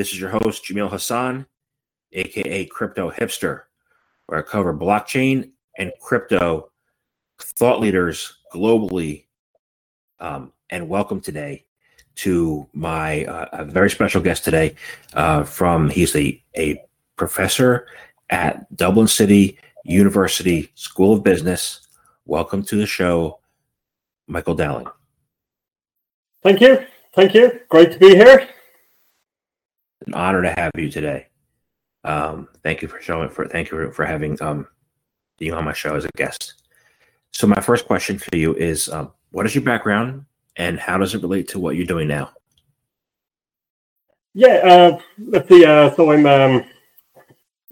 This is your host, Jamil Hasan, aka Crypto Hipster, where I cover blockchain and crypto thought leaders globally. Um, and welcome today to my uh, a very special guest today. Uh, from he's a, a professor at Dublin City University School of Business. Welcome to the show, Michael Dowling. Thank you. Thank you. Great to be here an honor to have you today. Um, thank you for showing for thank you for, having um, being on my show as a guest. So my first question for you is, um, what is your background and how does it relate to what you're doing now? Yeah, uh, let's see. Uh, so I'm um,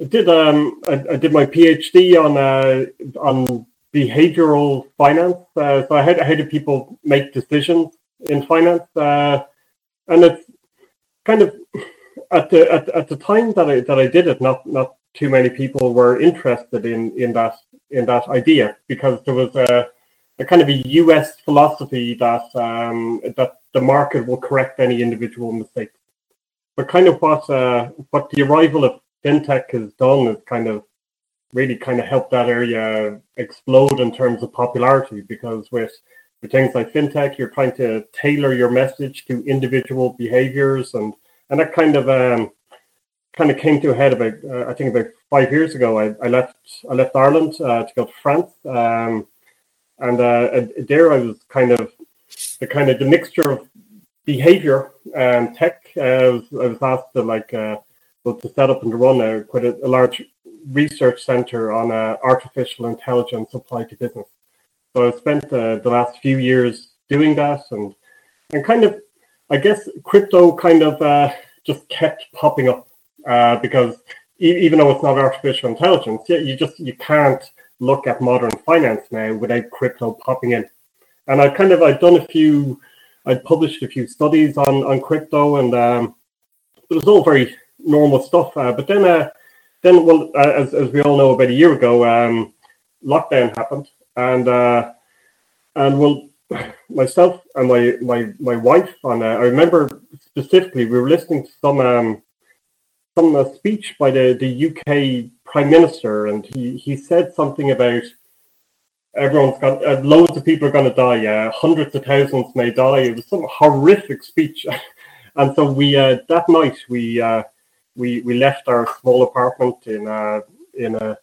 I did um, I, I did my PhD on uh, on behavioral finance. Uh, so I how, how do people make decisions in finance? Uh, and it's kind of at the at, at the time that I that I did it, not not too many people were interested in in that in that idea because there was a, a kind of a U.S. philosophy that um, that the market will correct any individual mistake. But kind of what uh, what the arrival of fintech has done is kind of really kind of helped that area explode in terms of popularity because with with things like fintech, you're trying to tailor your message to individual behaviors and and that kind of um, kind of came to a head about uh, I think about five years ago. I, I left I left Ireland uh, to go to France, um, and uh, there I was kind of the kind of the mixture of behavior and tech. Uh, I was, I was asked to like uh, to set up and to run a quite a, a large research center on uh, artificial intelligence applied to business. So I spent the last few years doing that and and kind of I guess crypto kind of uh, just kept popping up uh, because e- even though it's not artificial intelligence, yeah, you just you can't look at modern finance now without crypto popping in. And I kind of I've done a few, I published a few studies on on crypto, and um, it was all very normal stuff. Uh, but then, uh, then well, uh, as as we all know, about a year ago, um, lockdown happened, and uh, and well, myself and my my my wife on. Uh, I remember specifically we were listening to some um, some uh, speech by the the UK Prime Minister, and he he said something about everyone's got uh, loads of people are going to die. Uh, hundreds of thousands may die. It was some horrific speech, and so we uh, that night we uh, we we left our small apartment in in a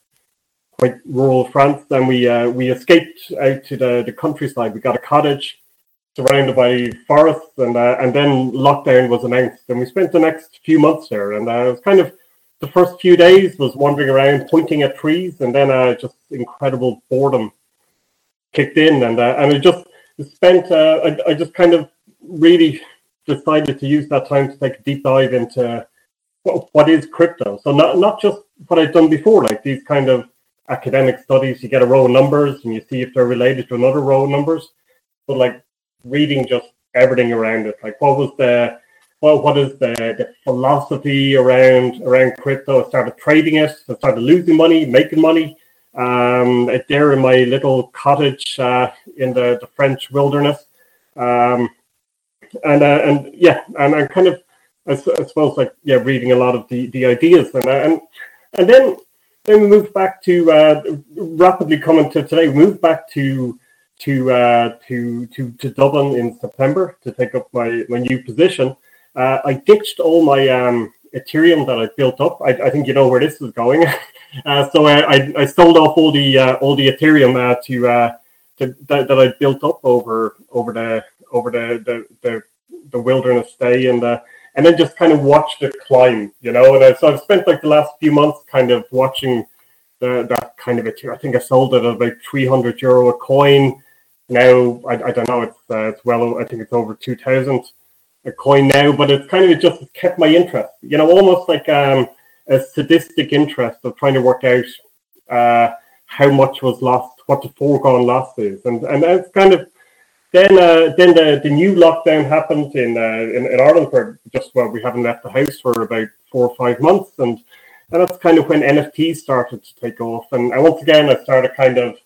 quite rural France. Then we uh, we escaped out to the, the countryside. We got a cottage surrounded by forests, and uh, and then lockdown was announced. And we spent the next few months there. And uh, it was kind of the first few days was wandering around, pointing at trees, and then uh, just incredible boredom kicked in, and uh, and I just spent uh, I, I just kind of really decided to use that time to take a deep dive into what, what is crypto. So not not just what I've done before, like these kind of academic studies, you get a row of numbers and you see if they're related to another row of numbers. But like reading just everything around it, like what was the well, what is the, the philosophy around around crypto? I started trading it, I started losing money, making money. Um, there in my little cottage uh, in the, the French wilderness. Um, and uh, and yeah, and I kind of I, I, suppose like yeah, reading a lot of the, the ideas and and and then then we moved back to uh, rapidly coming to today. We moved back to to uh, to to to Dublin in September to take up my my new position. Uh, I ditched all my um, Ethereum that I built up. I, I, think you know where this is going. uh, so I, I, I, sold off all the uh, all the Ethereum uh, to, uh, to that, that I built up over over the over the the, the, the wilderness stay and uh, and then just kind of watched it climb, you know. And I, so I've spent like the last few months kind of watching the, that kind of a. I think I sold it at about 300 euro a coin. Now I, I don't know. It's uh, it's well. I think it's over 2,000. a coin now, but it's kind of just kept my interest. You know, almost like um, a sadistic interest of trying to work out uh, how much was lost, what the foregone loss is, and and it's kind of then uh, then the, the new lockdown happened in, uh, in in Ireland where just well we haven't left the house for about four or five months. And and that's kind of when NFTs started to take off. And, and once again I started kind of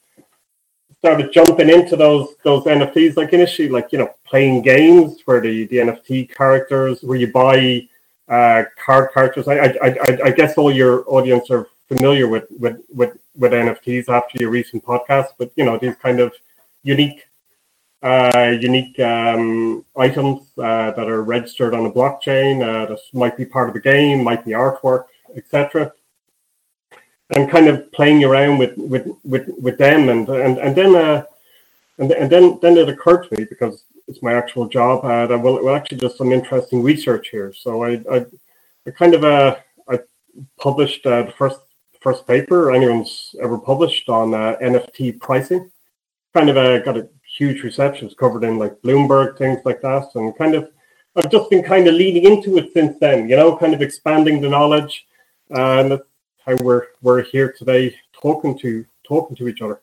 started jumping into those those NFTs like initially like you know playing games where the, the NFT characters where you buy uh, card characters. I, I I I guess all your audience are familiar with with with, with NFTs after your recent podcast but you know these kind of unique uh, unique um, items uh, that are registered on a blockchain uh, that might be part of the game, might be artwork, etc. And kind of playing around with with with, with them, and and and then uh, and and then then it occurred to me because it's my actual job uh, that well, well actually just some interesting research here. So I I, I kind of uh, I published uh, the first first paper anyone's ever published on NFT pricing. Kind of uh, got a huge receptions covered in like Bloomberg, things like that. And kind of, I've just been kind of leaning into it since then, you know, kind of expanding the knowledge. And that's how we're, we're here today talking to, talking to each other.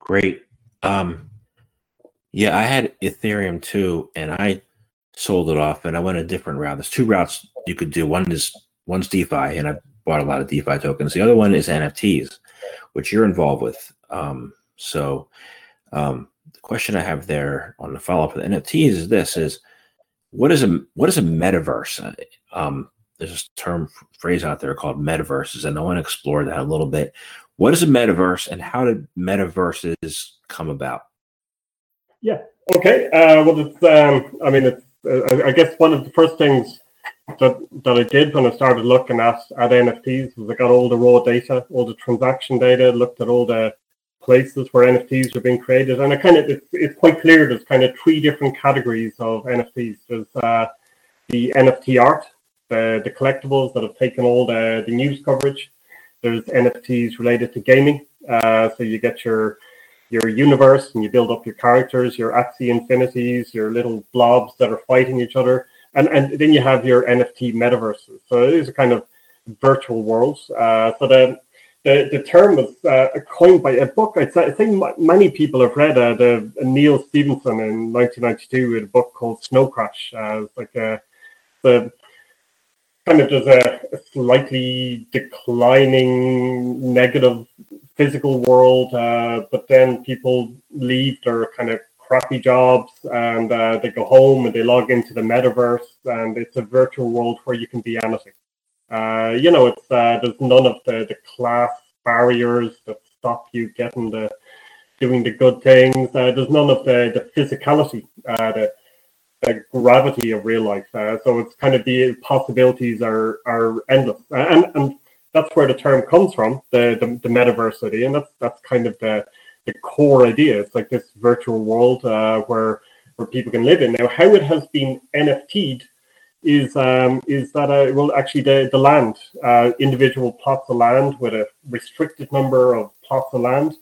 Great. Um, yeah, I had Ethereum too, and I sold it off and I went a different route. There's two routes you could do. One is one's DeFi, and I bought a lot of DeFi tokens. The other one is NFTs, which you're involved with. Um, so um, the question I have there on the follow up with the NFTs is this: is what is a what is a metaverse? Uh, um, there's a term phrase out there called metaverses, and I want to explore that a little bit. What is a metaverse, and how did metaverses come about? Yeah. Okay. Uh, well, it's. Um, I mean, it's. Uh, I guess one of the first things that that I did when I started looking at at NFTs was I got all the raw data, all the transaction data, looked at all the places where NFTs are being created. And it kind of it's, it's quite clear there's kind of three different categories of NFTs. There's uh, the NFT art, the, the collectibles that have taken all the, the news coverage. There's NFTs related to gaming. Uh, so you get your your universe and you build up your characters, your Axie Infinities, your little blobs that are fighting each other. And, and then you have your NFT metaverses. So it is a kind of virtual worlds. Uh, so the the, the term was uh, coined by a book. I, think many people have read uh, the Neal Stephenson in 1992 with a book called Snow Crash. Uh, like a, the kind of does a, a, slightly declining negative physical world, uh, but then people leave their kind of crappy jobs and uh, they go home and they log into the metaverse and it's a virtual world where you can be anything. Uh, you know, it's uh, there's none of the, the class barriers that stop you getting the doing the good things. Uh, there's none of the the physicality, uh, the the gravity of real life. Uh, so it's kind of the possibilities are are endless, uh, and and that's where the term comes from, the the, the metaversity, and that's that's kind of the the core idea. It's like this virtual world uh, where where people can live in. Now, how it has been NFT'd is um, is that uh, well actually the the land uh, individual plots of land with a restricted number of plots of land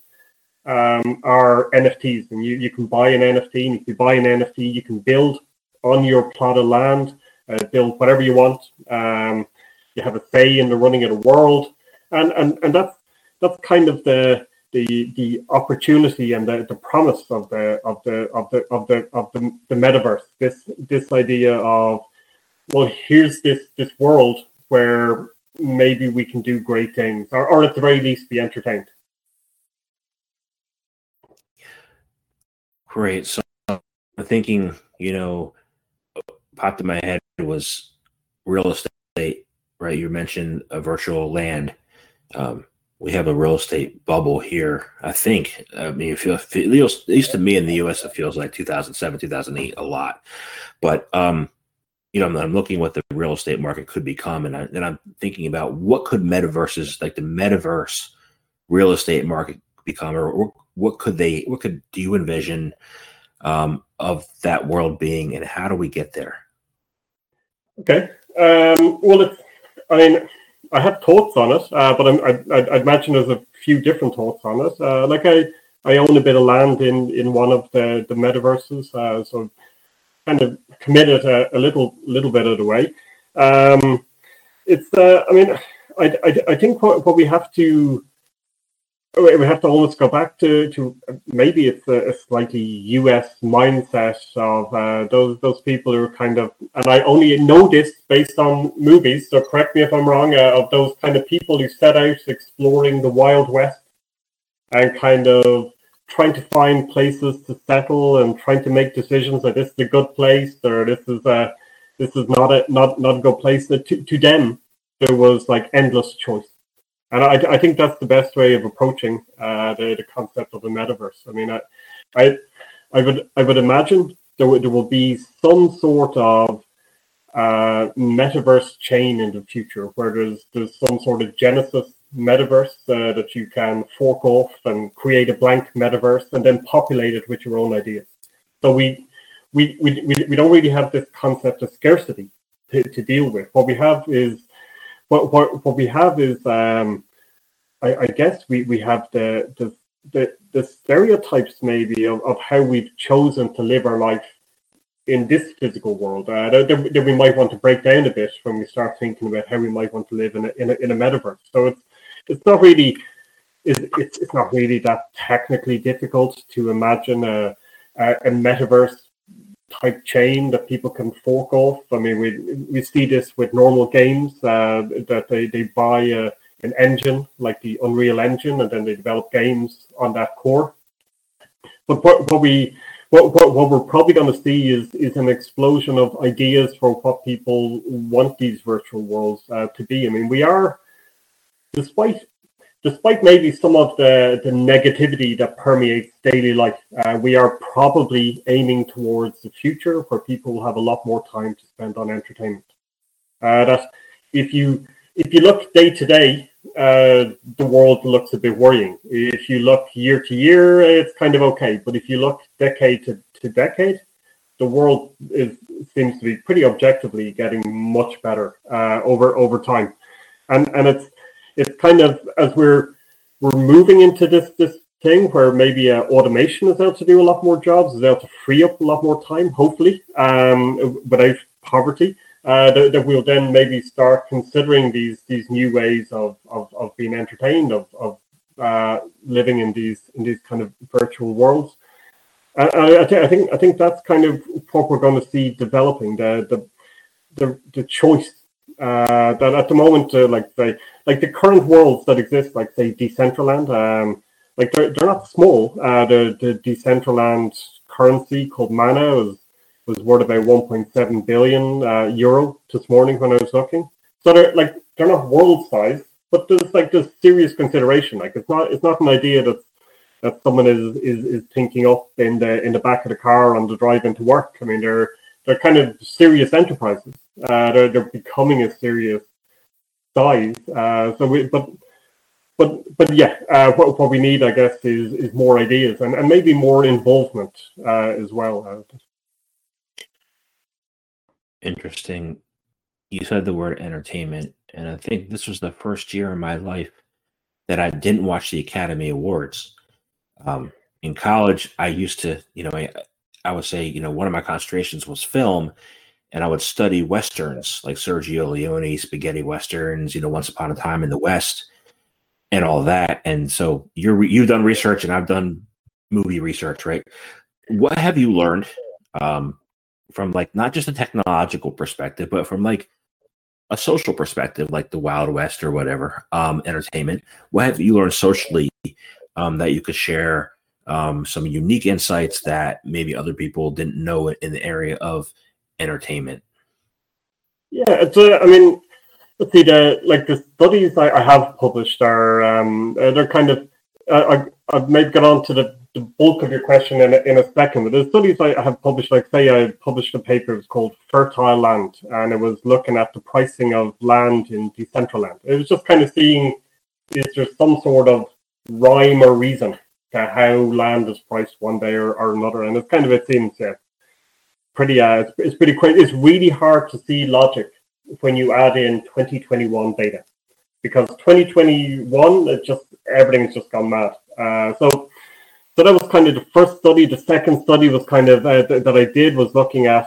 um, are NFTs, and you, you can buy an NFT. And if you buy an NFT, you can build on your plot of land, uh, build whatever you want. Um, you have a say in the running of the world, and and and that's that's kind of the the the opportunity and the, the promise of the of the of the of the of the, the metaverse. This this idea of well, here's this this world where maybe we can do great things, or, or at the very least, be entertained. Great. So, I'm thinking, you know, popped in my head was real estate, right? You mentioned a virtual land. Um, we have a real estate bubble here. I think. I mean, it feels, at least to me in the U.S., it feels like 2007, 2008 a lot. But um, you know, I'm, I'm, looking what the real estate market could become, and, I, and I'm thinking about what could metaverses, like the metaverse real estate market, become, or, or what could they, what could do you envision um, of that world being, and how do we get there? Okay. Um, well, it's, I mean, I have thoughts on it, uh, but I, I, imagine there's a few different thoughts on it. Uh, like I, I own a bit of land in in one of the the metaverses, uh, so kind of committed a, a little little bit of the way. Um, it's uh, I mean I, I, I think what, what we have to we have to almost go back to, to maybe it's a, a slightly US mindset of uh, those those people who are kind of and I only know this based on movies so correct me if I'm wrong uh, of those kind of people who set out exploring the Wild West and kind of trying to find places to settle and trying to make decisions that this is a good place or this is a this is not a not not a good place. To, to them, there was like endless choice, and I, I think that's the best way of approaching uh, the the concept of the metaverse. I mean, I I, I would I would imagine there there will be some sort of uh, metaverse chain in the future where there's there's some sort of genesis metaverse uh, that you can fork off and create a blank metaverse and then populate it with your own ideas. So we we, we, we, don't really have this concept of scarcity to, to deal with. What we have is what what, what we have is um, I, I guess we, we have the, the the the stereotypes maybe of, of how we've chosen to live our life in this physical world uh, that, that, we might want to break down a bit when we start thinking about how we might want to live in a, in a, in a metaverse. So it's it's not really it's, it's, not really that technically difficult to imagine a, a, a metaverse type chain that people can fork off. I mean, we we see this with normal games uh, that they, they buy a, an engine like the Unreal Engine and then they develop games on that core. But what, what we what, what, what we're probably going to see is is an explosion of ideas for what people want these virtual worlds uh, to be. I mean, we are, despite despite maybe some of the, the negativity that permeates daily life, uh, we are probably aiming towards the future where people will have a lot more time to spend on entertainment. Uh, that if you if you look day to day, uh, the world looks a bit worrying. If you look year to year, it's kind of okay. But if you look decade to, to decade, the world is seems to be pretty objectively getting much better uh, over over time, and and it's it's kind of as we're we're moving into this this thing where maybe uh, automation is able to do a lot more jobs, is able to free up a lot more time, hopefully, um, without poverty. Uh, that, that, we'll then maybe start considering these these new ways of of, of being entertained, of of uh, living in these in these kind of virtual worlds. I, I, I, think I think that's kind of what we're going to see developing the the the, the choice uh, that at the moment, uh, like like the current worlds that exist, like say Decentraland, um, like they're, they're not small. Uh, the the Decentraland currency called Mana was was worth about 1.7 billion uh, euro this morning when I was looking. So they're like they're not world size, but there's like this serious consideration. Like it's not it's not an idea that that someone is, is is thinking up in the in the back of the car on the drive into work. I mean they're they're kind of serious enterprises. Uh, they're they're becoming a serious size. Uh, so we, but but but yeah, uh, what, what we need, I guess, is is more ideas and, and maybe more involvement uh, as well. Interesting. You said the word entertainment, and I think this was the first year in my life that I didn't watch the Academy Awards. Um, in college, I used to, you know, I would say, you know, one of my concentrations was film, and I would study westerns like Sergio Leone, spaghetti westerns, you know, Once Upon a Time in the West, and all that. And so you're you've done research, and I've done movie research, right? What have you learned um, from like not just a technological perspective, but from like a social perspective, like the Wild West or whatever um, entertainment? What have you learned socially um, that you could share? Um, some unique insights that maybe other people didn't know in the area of entertainment? Yeah, it's a, I mean, let's see, the like the studies I, I have published are um, uh, they're kind of I, I maybe get on to the, the bulk of your question in a, in a second. But the studies I have published, like say, I published a paper. It was called "Fertile Land," and it was looking at the pricing of land in Decentraland. It was just kind of seeing is there some sort of rhyme or reason how land is priced one day or, or another, and it's kind of it seems yeah, pretty uh, it's, it's pretty quick. It's really hard to see logic when you add in 2021 data because 2021 it just everything's just gone mad. Uh, so so that was kind of the first study. The second study was kind of uh, th- that I did was looking at,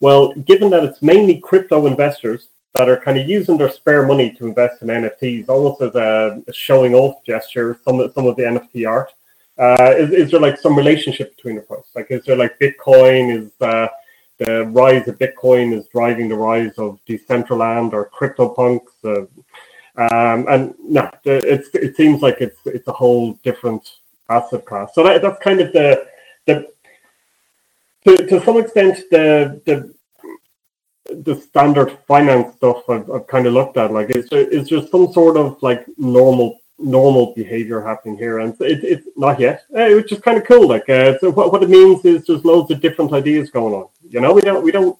well, given that it's mainly crypto investors that are kind of using their spare money to invest in NFTs, almost as a, a showing off gesture. Some some of the NFT art. Uh, is, is there like some relationship between the price? Like, is there like Bitcoin is uh, the rise of Bitcoin is driving the rise of Decentraland or CryptoPunks? Uh, um, and no, it's it seems like it's it's a whole different asset class. So that, that's kind of the the to, to some extent the the the standard finance stuff I've, I've kind of looked at. Like, is there, is there some sort of like normal normal behavior happening here? And it, it's not yet, uh, which is kind of cool. Like, uh, so what, what it means is there's loads of different ideas going on. You know, we don't we don't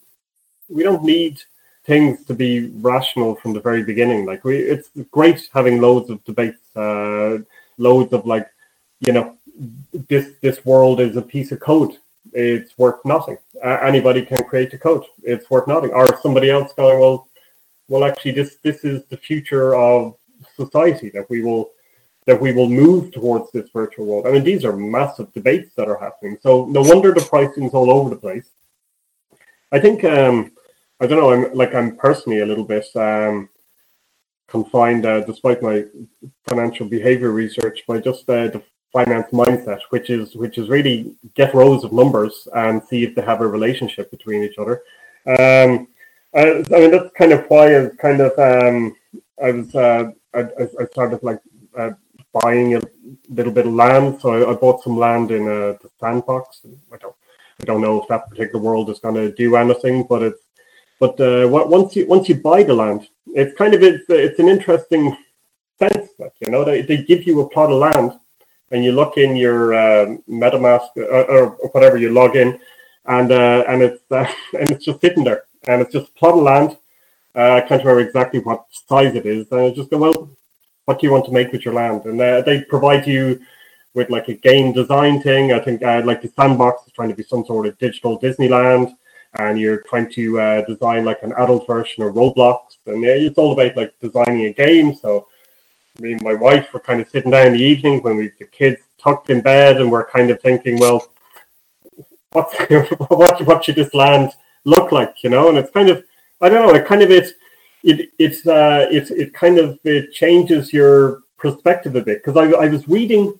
we don't need things to be rational from the very beginning. Like, we it's great having loads of debates, uh, loads of like, you know, this this world is a piece of code it's worth nothing. Uh, anybody can create a code. It's worth nothing. Or somebody else going, well, well, actually, this this is the future of society that we will that we will move towards this virtual world. I mean, these are massive debates that are happening. So no wonder the pricing's all over the place. I think um, I don't know. I'm like I'm personally a little bit um, confined, uh, despite my financial behavior research, by just uh, the finance mindset, which is which is really get rows of numbers and see if they have a relationship between each other. Um, I, I mean that's kind of why I kind of um, I was uh, I, I started like uh, buying a little bit of land. So I, I bought some land in uh, the sandbox. I don't I don't know if that particular world is going to do anything, but it's but uh, once you once you buy the land, it's kind of it's it's an interesting sense. Like you know, they, they give you a plot of land and you look in your uh, MetaMask or, uh, or, whatever you log in, and uh, and it's uh, and it's just sitting there, and it's just plot of land. Uh, I can't remember exactly what size it is, and I just go, well, what do you want to make with your land? And uh, they provide you with like a game design thing. I think like the sandbox is trying to be some sort of digital Disneyland, and you're trying to design like an adult version of Roblox, and it's all about like designing a game. So me and my wife were kind of sitting down in the evening when we the kids tucked in bed and we're kind of thinking, well, what's what what should this land look like, you know? And it's kind of I don't know, it kind of it it it's uh it it kind of it changes your perspective a bit because I I was reading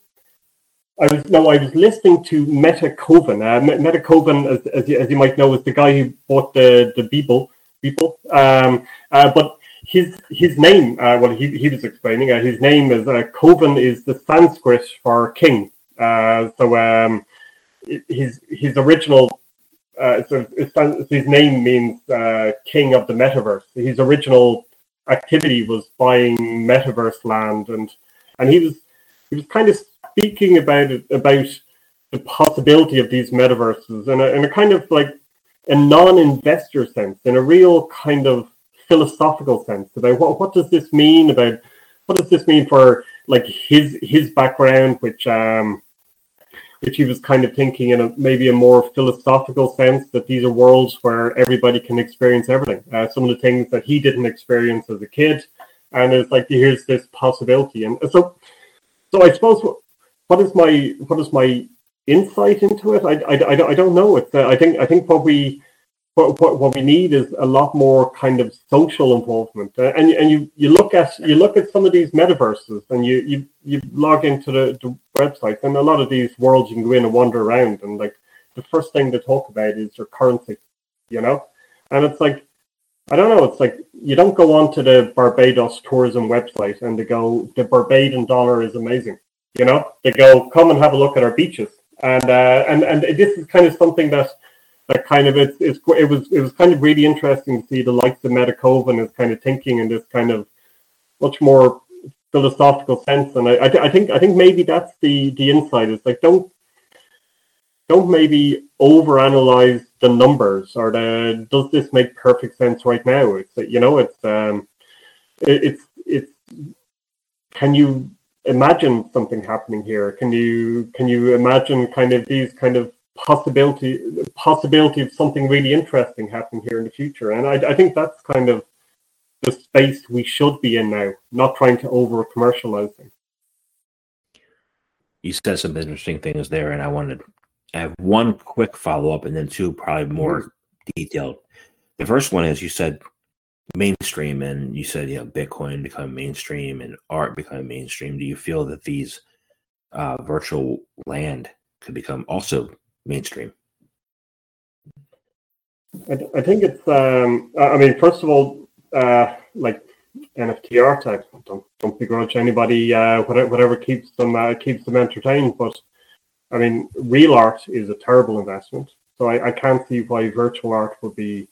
I was no, I was listening to Meta Kovan. Uh, Meta Kovan, as, as you, as, you, might know, is the guy who bought the the Beeple. Beeple. Um, uh, but his his name, uh, well, he, he was explaining, uh, his name is uh, Kovan is the Sanskrit for king. Uh, so um, his his original, uh, so his name means uh, king of the metaverse. His original activity was buying metaverse land, and and he was he was kind of speaking about it about the possibility of these metaverses in a, in a kind of like a non-investor sense, in a real kind of philosophical sense about what, what does this mean about what does this mean for like his his background, which um, which he was kind of thinking in a maybe a more philosophical sense that these are worlds where everybody can experience everything. Uh, some of the things that he didn't experience as a kid, and it's like here's this possibility, and so so I suppose what is my what is my insight into it? I I, I, I don't know. It's uh, I think I think we what, what, what we need is a lot more kind of social involvement. Uh, and and you, you look at you look at some of these metaverses, and you you, you log into the, the and a lot of these worlds you can go in and wander around, and like the first thing they talk about is your currency, you know, and it's like I don't know, it's like you don't go onto the Barbados tourism website and they go the Barbadian dollar is amazing, you know, they go come and have a look at our beaches, and uh, and and this is kind of something that that kind of it's, it's it was it was kind of really interesting to see the likes of Meta Kovan is kind of thinking in this kind of much more philosophical sense, and I I, th- I think I think maybe that's the the insight is like don't don't maybe overanalyze the numbers or the does this make perfect sense right now? It's you know it's um it, it's it's can you imagine something happening here? Can you can you imagine kind of these kind of possibility possibility of something really interesting happening here in the future. And I, I think that's kind of the space we should be in now, not trying to over commercialize things. you said some interesting things there, and I wanted I have one quick follow up, and then two probably more mm-hmm. detailed. The first one is you said mainstream, and you said you know Bitcoin become mainstream and art become mainstream. Do you feel that these uh, virtual land could become also mainstream? I, I think it's. Um, I mean, first of all, uh, like NFT art, I don't don't begrudge anybody. Uh, whatever, whatever keeps them uh, keeps them entertained. But I mean, real art is a terrible investment. So I, I can't see why virtual art would be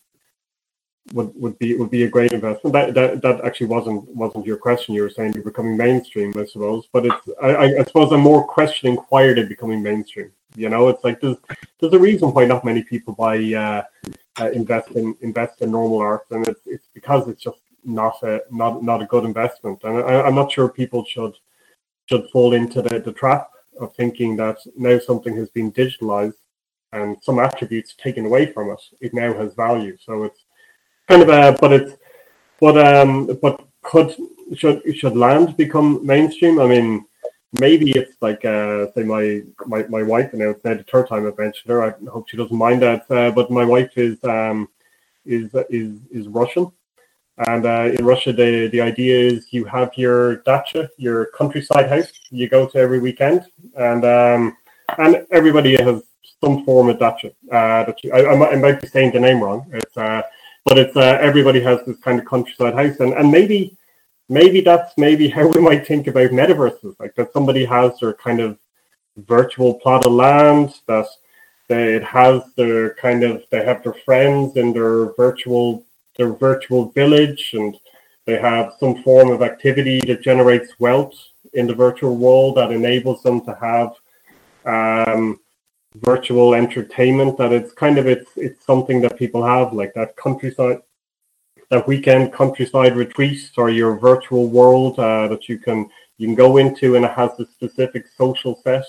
would, would be would be a great investment. That, that that actually wasn't wasn't your question. You were saying you're becoming mainstream, I suppose. But it's I, I suppose I'm more questioning why are they becoming mainstream. You know, it's like there's there's a reason why not many people buy uh, uh, invest in invest in normal art, and it's it's because it's just not a not not a good investment. And I, I'm not sure people should should fall into the, the trap of thinking that now something has been digitalized and some attributes taken away from it, it now has value. So it's kind of a, but it's, but um, but could should should land become mainstream? I mean, maybe it's like uh, say my my my wife announced now the third time I've mentioned her. I hope she doesn't mind that. Uh, but my wife is um is is is Russian, and uh, in Russia the the idea is you have your dacha, your countryside house. You go to every weekend, and um and everybody has some form of dacha. Uh, that you, I, I, might be saying the name wrong. It's uh but it's uh, everybody has this kind of countryside house, and and maybe maybe that's maybe how we might think about metaverses, like that somebody has their kind of virtual plot of land that they, it has their kind of they have their friends in their virtual their virtual village and they have some form of activity that generates wealth in the virtual world that enables them to have um, virtual entertainment that it's kind of it's it's something that people have like that countryside that weekend countryside retreat or your virtual world uh, that you can you can go into and it has a specific social set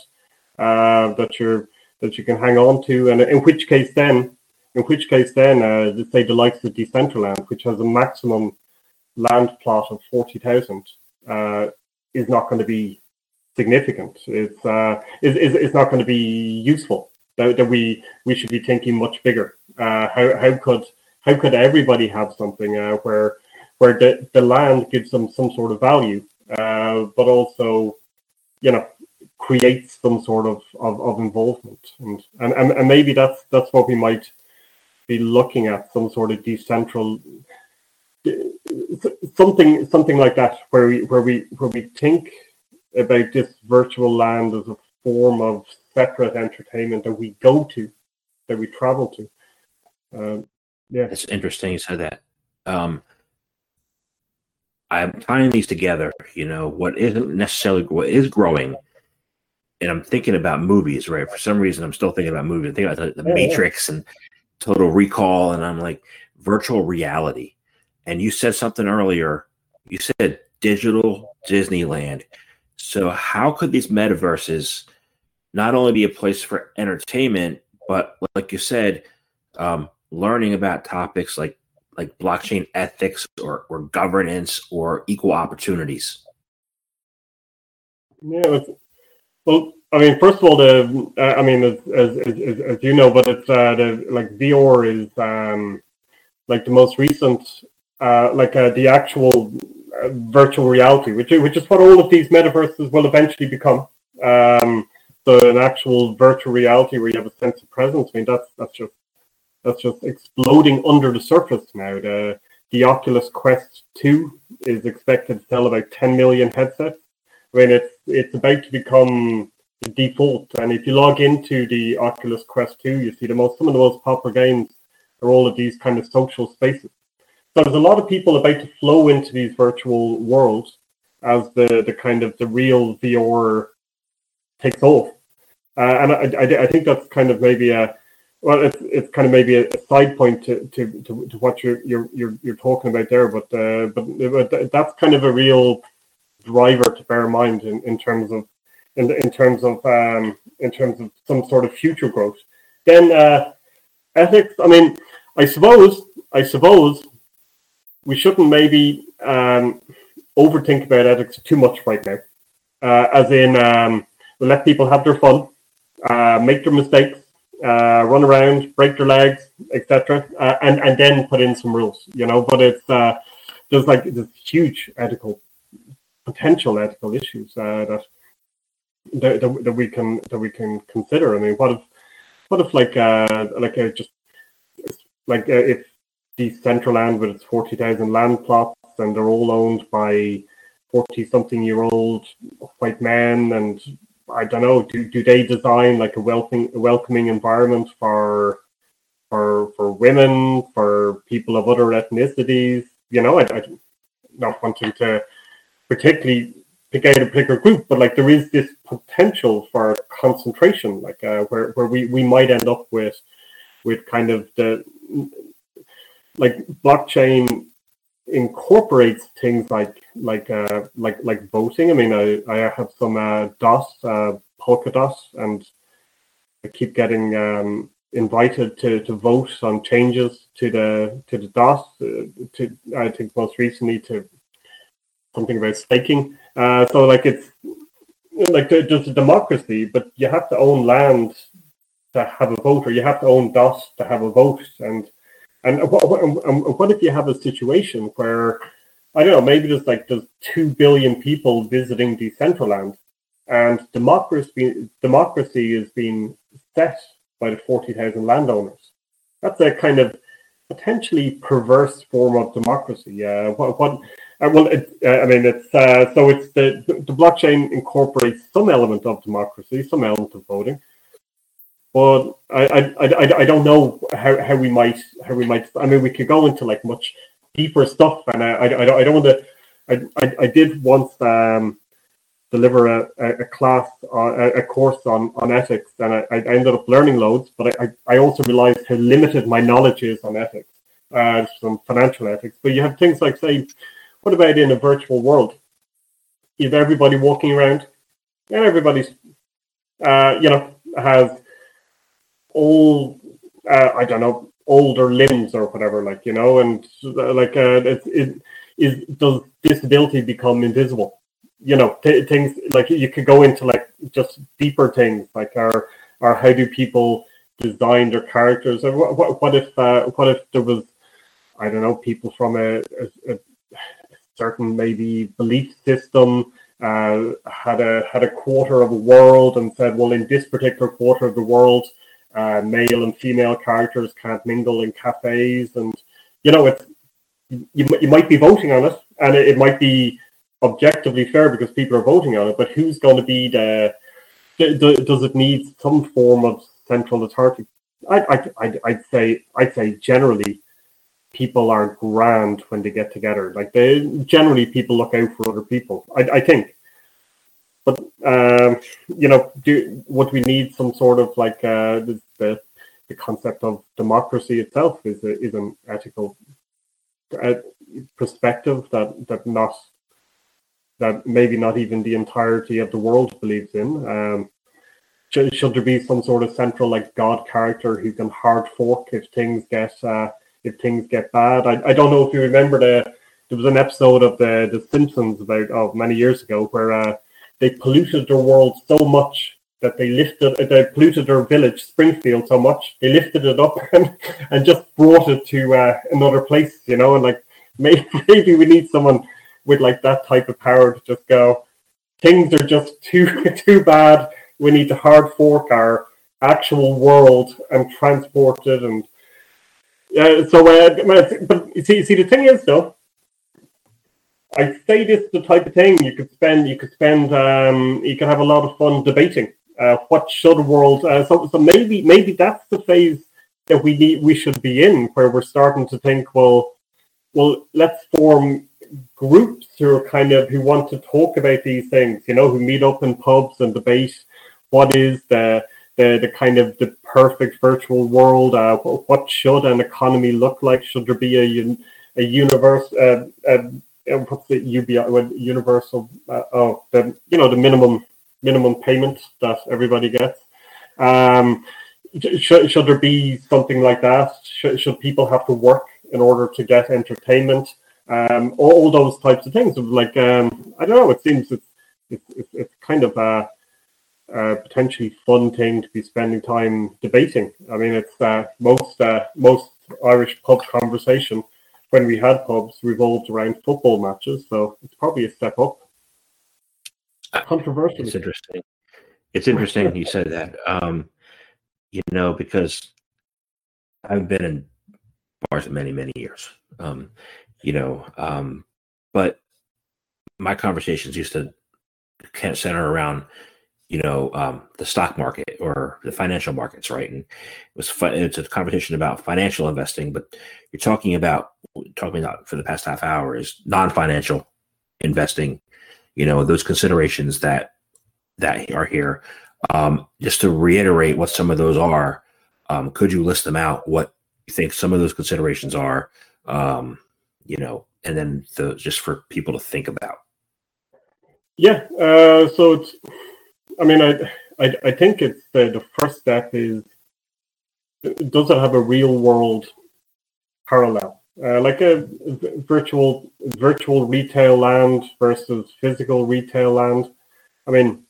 uh, that you're that you can hang on to and in which case then in which case then uh, let's say the likes of Decentraland which has a maximum land plot of 40,000 uh, is not going to be significant. It's uh, is it's not going to be useful. That, that we we should be thinking much bigger. Uh, how how could how could everybody have something uh, where where the, the land gives them some sort of value, uh, but also, you know, creates some sort of, of, of involvement, and, and and maybe that's that's what we might be looking at some sort of decentral something something like that where we where we where we think about this virtual land as a form of separate entertainment that we go to, that we travel to. Um, yeah, it's interesting you said that. Um, I'm tying these together. You know, what isn't necessarily what is growing, and I'm thinking about movies. Right, for some reason, I'm still thinking about movies. I'm thinking about the, the yeah, Matrix yeah. and Total Recall, and I'm like virtual reality. And you said something earlier. You said digital Disneyland. So, how could these metaverses not only be a place for entertainment, but like you said, um, learning about topics like like blockchain ethics or, or governance or equal opportunities? Yeah, well, I mean, first of all, the uh, I mean, as, as, as, as, you know, but it's uh, the like VR is um, like the most recent, uh, like uh, the actual virtual reality, which which is what all of these metaverses will eventually become. Um, so an actual virtual reality where you have a sense of presence. I mean, that's that's just that's just exploding under the surface now. The the Oculus Quest 2 is expected to sell about 10 million headsets. I mean, it's it's about to become the default. And if you log into the Oculus Quest 2, you see the most some of the most popular games are all of these kind of social spaces. So there's a lot of people about to flow into these virtual worlds as the, the kind of the real VR takes off. Uh, and I, I, I, think that's kind of maybe a well, it's it's kind of maybe a, side point to, to, to, to, what you're you're you're you're talking about there, but uh, but, that's kind of a real driver to bear in mind in, in terms of in, in terms of um, in terms of some sort of future growth. Then uh, ethics. I mean, I suppose I suppose we shouldn't maybe um, overthink about ethics too much right now. Uh, as in, um, let people have their fun, uh, make their mistakes, uh, run around, break their legs, etc., uh, and and then put in some rules, you know. But it's uh, there's like there's huge ethical potential ethical issues uh, that, that that we can that we can consider. I mean, what if what if like uh, like uh, just like if Decentraland with its forty thousand land plots and they're all owned by forty something year old white men and I don't know, do, do they design like a welcoming welcoming environment for for for women, for people of other ethnicities? You know, I, I not wanting to particularly pick out a particular group, but like there is this potential for concentration, like uh, where where we we might end up with with kind of the like blockchain incorporates things like like uh, like like voting. I mean, I, I have some uh, DOTs, uh, Polkadot, and I keep getting um, invited to, to vote on changes to the to the DOTs. Uh, to I think most recently to something about staking. Uh, so like it's like there's a democracy, but you have to own land to have a vote, or you have to own DOTs to have a vote, and and what, what, what if you have a situation where I don't know, maybe there's like there's two billion people visiting Decentraland, and democracy democracy is being set by the forty thousand landowners. That's a kind of potentially perverse form of democracy. Uh, what, what uh, well, it, uh, I mean, it's uh, so it's the, the blockchain incorporates some element of democracy, some element of voting, but I, I, I, I don't know how, how we might we might. I mean, we could go into like much deeper stuff, and I, I, I don't I don't want to. I, I, I did once um, deliver a, a class a, a course on, on ethics, and I, I ended up learning loads. But I, I also realized how limited my knowledge is on ethics, uh, some financial ethics. But you have things like say, what about in a virtual world? You have everybody walking around, and everybody's uh, you know has all, uh, I don't know, older limbs or whatever, like you know, and uh, like uh, it, it is does disability become invisible? You know, th- things like you could go into like just deeper things, like are or how do people design their characters? Or what, what, what if uh, what if there was, I don't know, people from a, a, a certain maybe belief system uh, had a had a quarter of a world and said, well, in this particular quarter of the world, uh, male and female characters can't mingle in cafes, and you know, it's you, you might be voting on it, and it, it might be objectively fair because people are voting on it. But who's going to be the? Does it need some form of central authority? I, I, I'd say, I'd say generally, people are grand when they get together. Like they generally, people look out for other people. I, I think but um, you know, do would we need some sort of like uh, the, the, the concept of democracy itself is a, is an ethical uh, perspective that that not that maybe not even the entirety of the world believes in. Um, should, should there be some sort of central like God character who can hard fork if things get uh, if things get bad? I, I don't know if you remember the there was an episode of the the Simpsons about of many years ago where uh, they polluted their world so much that they lifted they polluted their village springfield so much. They lifted it up and, and just brought it to uh, another place you know and like maybe, maybe we need someone with like that type of power to just go things are just too too bad. We need to hard fork our actual world and transport it and yeah so uh, but see, see the thing is though I say this the type of thing you could spend. You could spend. Um, you could have a lot of fun debating. Uh, what should the world? Uh, so, so maybe maybe that's the phase that we need. We should be in, where we're starting to think. Well, well, let's form groups who are kind of who want to talk about these things. You know, who meet up in pubs and debate what is the the, the kind of the perfect virtual world. Uh, what should an economy look like? Should there be a a universe? Uh, what's the UBI universal uh, oh the you know the minimum minimum payment that everybody gets. Um, should, should there be something like that? Should, should people have to work in order to get entertainment? Um, all, those types of things. Like um, I don't know. It seems it's it's, it's kind of a uh, potentially fun thing to be spending time debating. I mean, it's uh, most uh, most Irish pub conversation when we had pubs revolved around football matches, so it's probably a step up. Controversial. It's interesting. It's interesting you said that. Um, you know, because I've been in bars many, many years. Um, you know, um, but my conversations used to kind of center around you know um, the stock market or the financial markets, right? And it was fun, it's a conversation about financial investing, but you're talking about talking about for the past half hour is non-financial investing. You know those considerations that that are here. Um, just to reiterate what some of those are, um, could you list them out? What you think some of those considerations are? Um, you know, and then the just for people to think about. Yeah. Uh, so it's I mean, I, I, I think it's the, the first step is does it have a real world parallel, uh, like a virtual virtual retail land versus physical retail land? I mean,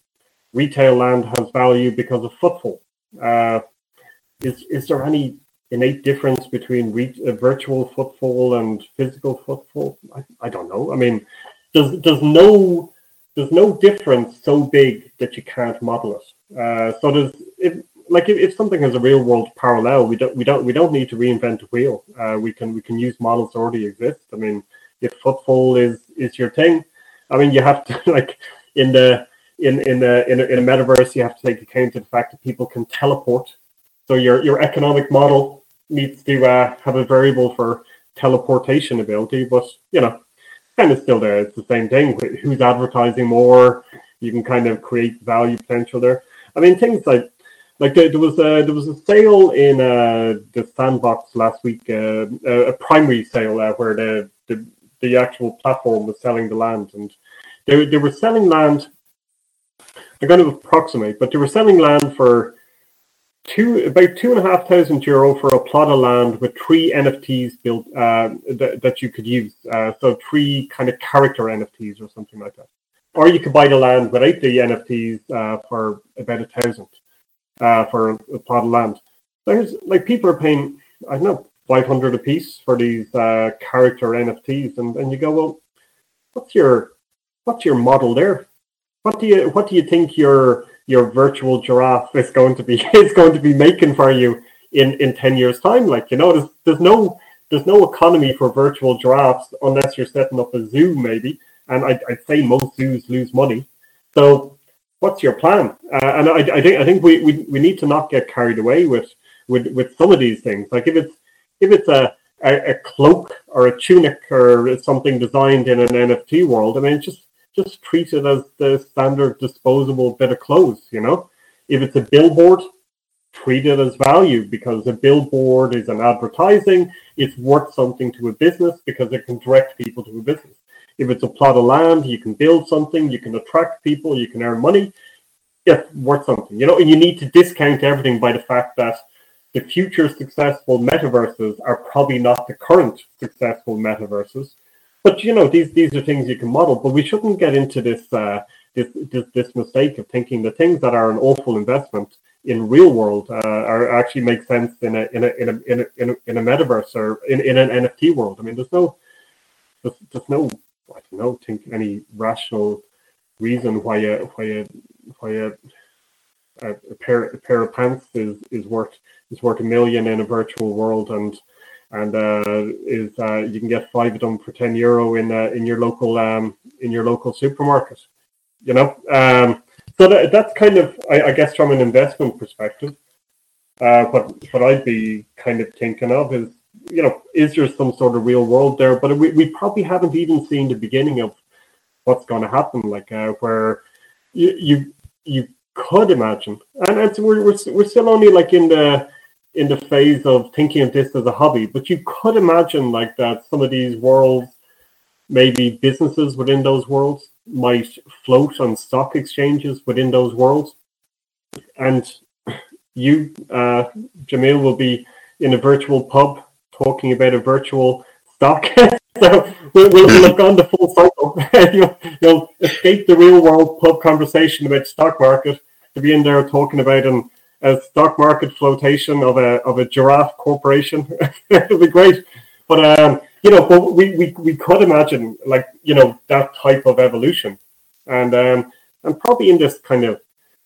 retail land has value because of footfall. Uh, is is there any innate difference between re- virtual footfall and physical footfall? I, I don't know. I mean, does does no there's no difference so big that you can't model it. Uh, so there's if, like if, if, something has a real world parallel, we don't we don't we don't need to reinvent the wheel. Uh, we can we can use models that already exist. I mean, if footfall is is your thing, I mean you have to like in the in in the in a, in a metaverse you have to take account of the fact that people can teleport. So your your economic model needs to uh, have a variable for teleportation ability, but you know kind of still there. It's the same thing. Who's advertising more? You can kind of create value potential there. I mean, things like like there, there was a there was a sale in uh, the sandbox last week, uh, a primary sale uh, where the, the the actual platform was selling the land, and they they were selling land. I'm going to approximate, but they were selling land for two about two and a half thousand euro for a plot of land with three NFTs built uh, that, that you could use. Uh, so three kind of character NFTs or something like that. Or you could buy the land without the NFTs uh, for about a thousand uh, for a plot of land. There's like people are paying I don't know five hundred a piece for these uh, character NFTs, and, and you go well, what's your what's your model there? What do you what do you think your your virtual giraffe is going to be is going to be making for you in in 10 years time. Like you know there's, there's no there's no economy for virtual giraffes unless you're setting up a zoo maybe. And I'd, I'd say most zoos lose money. So what's your plan? Uh, and I, I think i think we, we we need to not get carried away with with with some of these things. Like if it's if it's a a, a cloak or a tunic or something designed in an nft world i mean just just treat it as the standard disposable bit of clothes, you know? If it's a billboard, treat it as value because a billboard is an advertising, it's worth something to a business because it can direct people to a business. If it's a plot of land, you can build something, you can attract people, you can earn money, it's worth something, you know, and you need to discount everything by the fact that the future successful metaverses are probably not the current successful metaverses but you know, these these are things you can model, but we shouldn't get into this uh, this, this this mistake of thinking the things that are an awful investment in real world uh, are actually make sense in a in a in a in a, in a, in a metaverse or in, in an NFT world. I mean, there's no there's, there's no I don't know think any rational reason why a why a why a, a, pair a pair of pants is is worth is worth a million in a virtual world and and uh, is uh, you can get five of them for ten euro in uh, in your local um, in your local supermarket. You know, um, so that, that's kind of I, I, guess from an investment perspective, what what I'd be kind of thinking of is you know is there some sort of real world there? But we, we probably haven't even seen the beginning of what's going to happen. Like where you you you could imagine, and, we're, we're we're still only like in the in the phase of thinking of this as a hobby, but you could imagine like that some of these worlds, maybe businesses within those worlds might float on stock exchanges within those worlds. And you, uh, Jamil, will be in a virtual pub talking about a virtual stock. so we'll, we'll, have gone the full cycle. you'll, you'll escape the real world pub conversation about stock market to be in there talking about an, a stock market flotation of a of a giraffe corporation. It'd be great. But um, you know, but we, we we could imagine like you know that type of evolution, and um, and probably in this kind of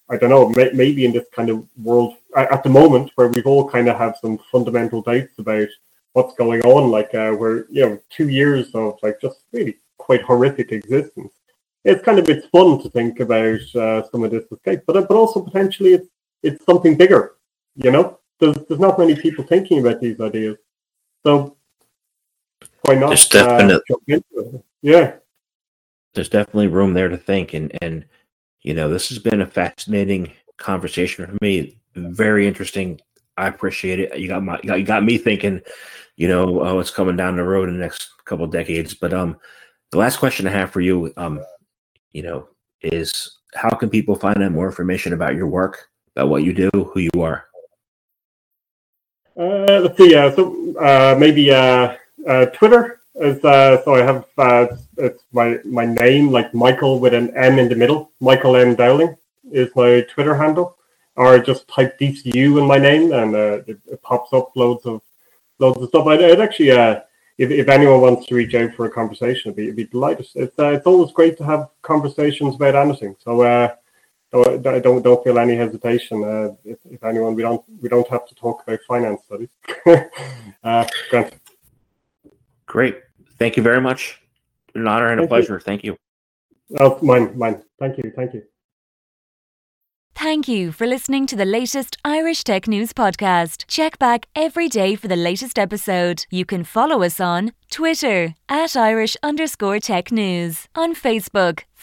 I don't know, may, maybe in this kind of world at the moment where we've all kind of have some fundamental doubts about what's going on, like uh, where you know two years of like just really quite horrific existence. It's kind of it's fun to think about uh, some of this escape, but but also potentially it's it's something bigger. You know, there's there's not many people thinking about these ideas, so why not? There's definitely, uh, yeah. There's definitely room there to think, and and you know this has been a fascinating conversation for me. Very interesting. I appreciate it. You got my you got, you got me thinking. You know uh, what's coming down the road in the next couple decades. But um, the last question I have for you, um, you know, is how can people find out more information about your work, about what you do, who you are? Uh, let's see. Uh, so uh, maybe uh, uh, Twitter is uh, so I have uh, it's my my name like Michael with an M in the middle. Michael M Dowling is my Twitter handle, or just type DCU in my name and it, it, pops up loads of loads of stuff. I'd, I'd actually if, if anyone wants to reach out for a conversation, I'd be, I'd be delighted. It's uh, it's always great to have conversations about anything. So uh, I don't don't feel any hesitation. Uh, if, if anyone, we don't we don't have to talk about finance studies. uh, Grant. Great. Thank you very much. An honor and thank a pleasure. You. Thank you. Oh, mine, mine. Thank you. Thank you. Thank you for listening to the latest Irish Tech News podcast. Check back every day for the latest episode. You can follow us on Twitter at Irish underscore tech news, on Facebook,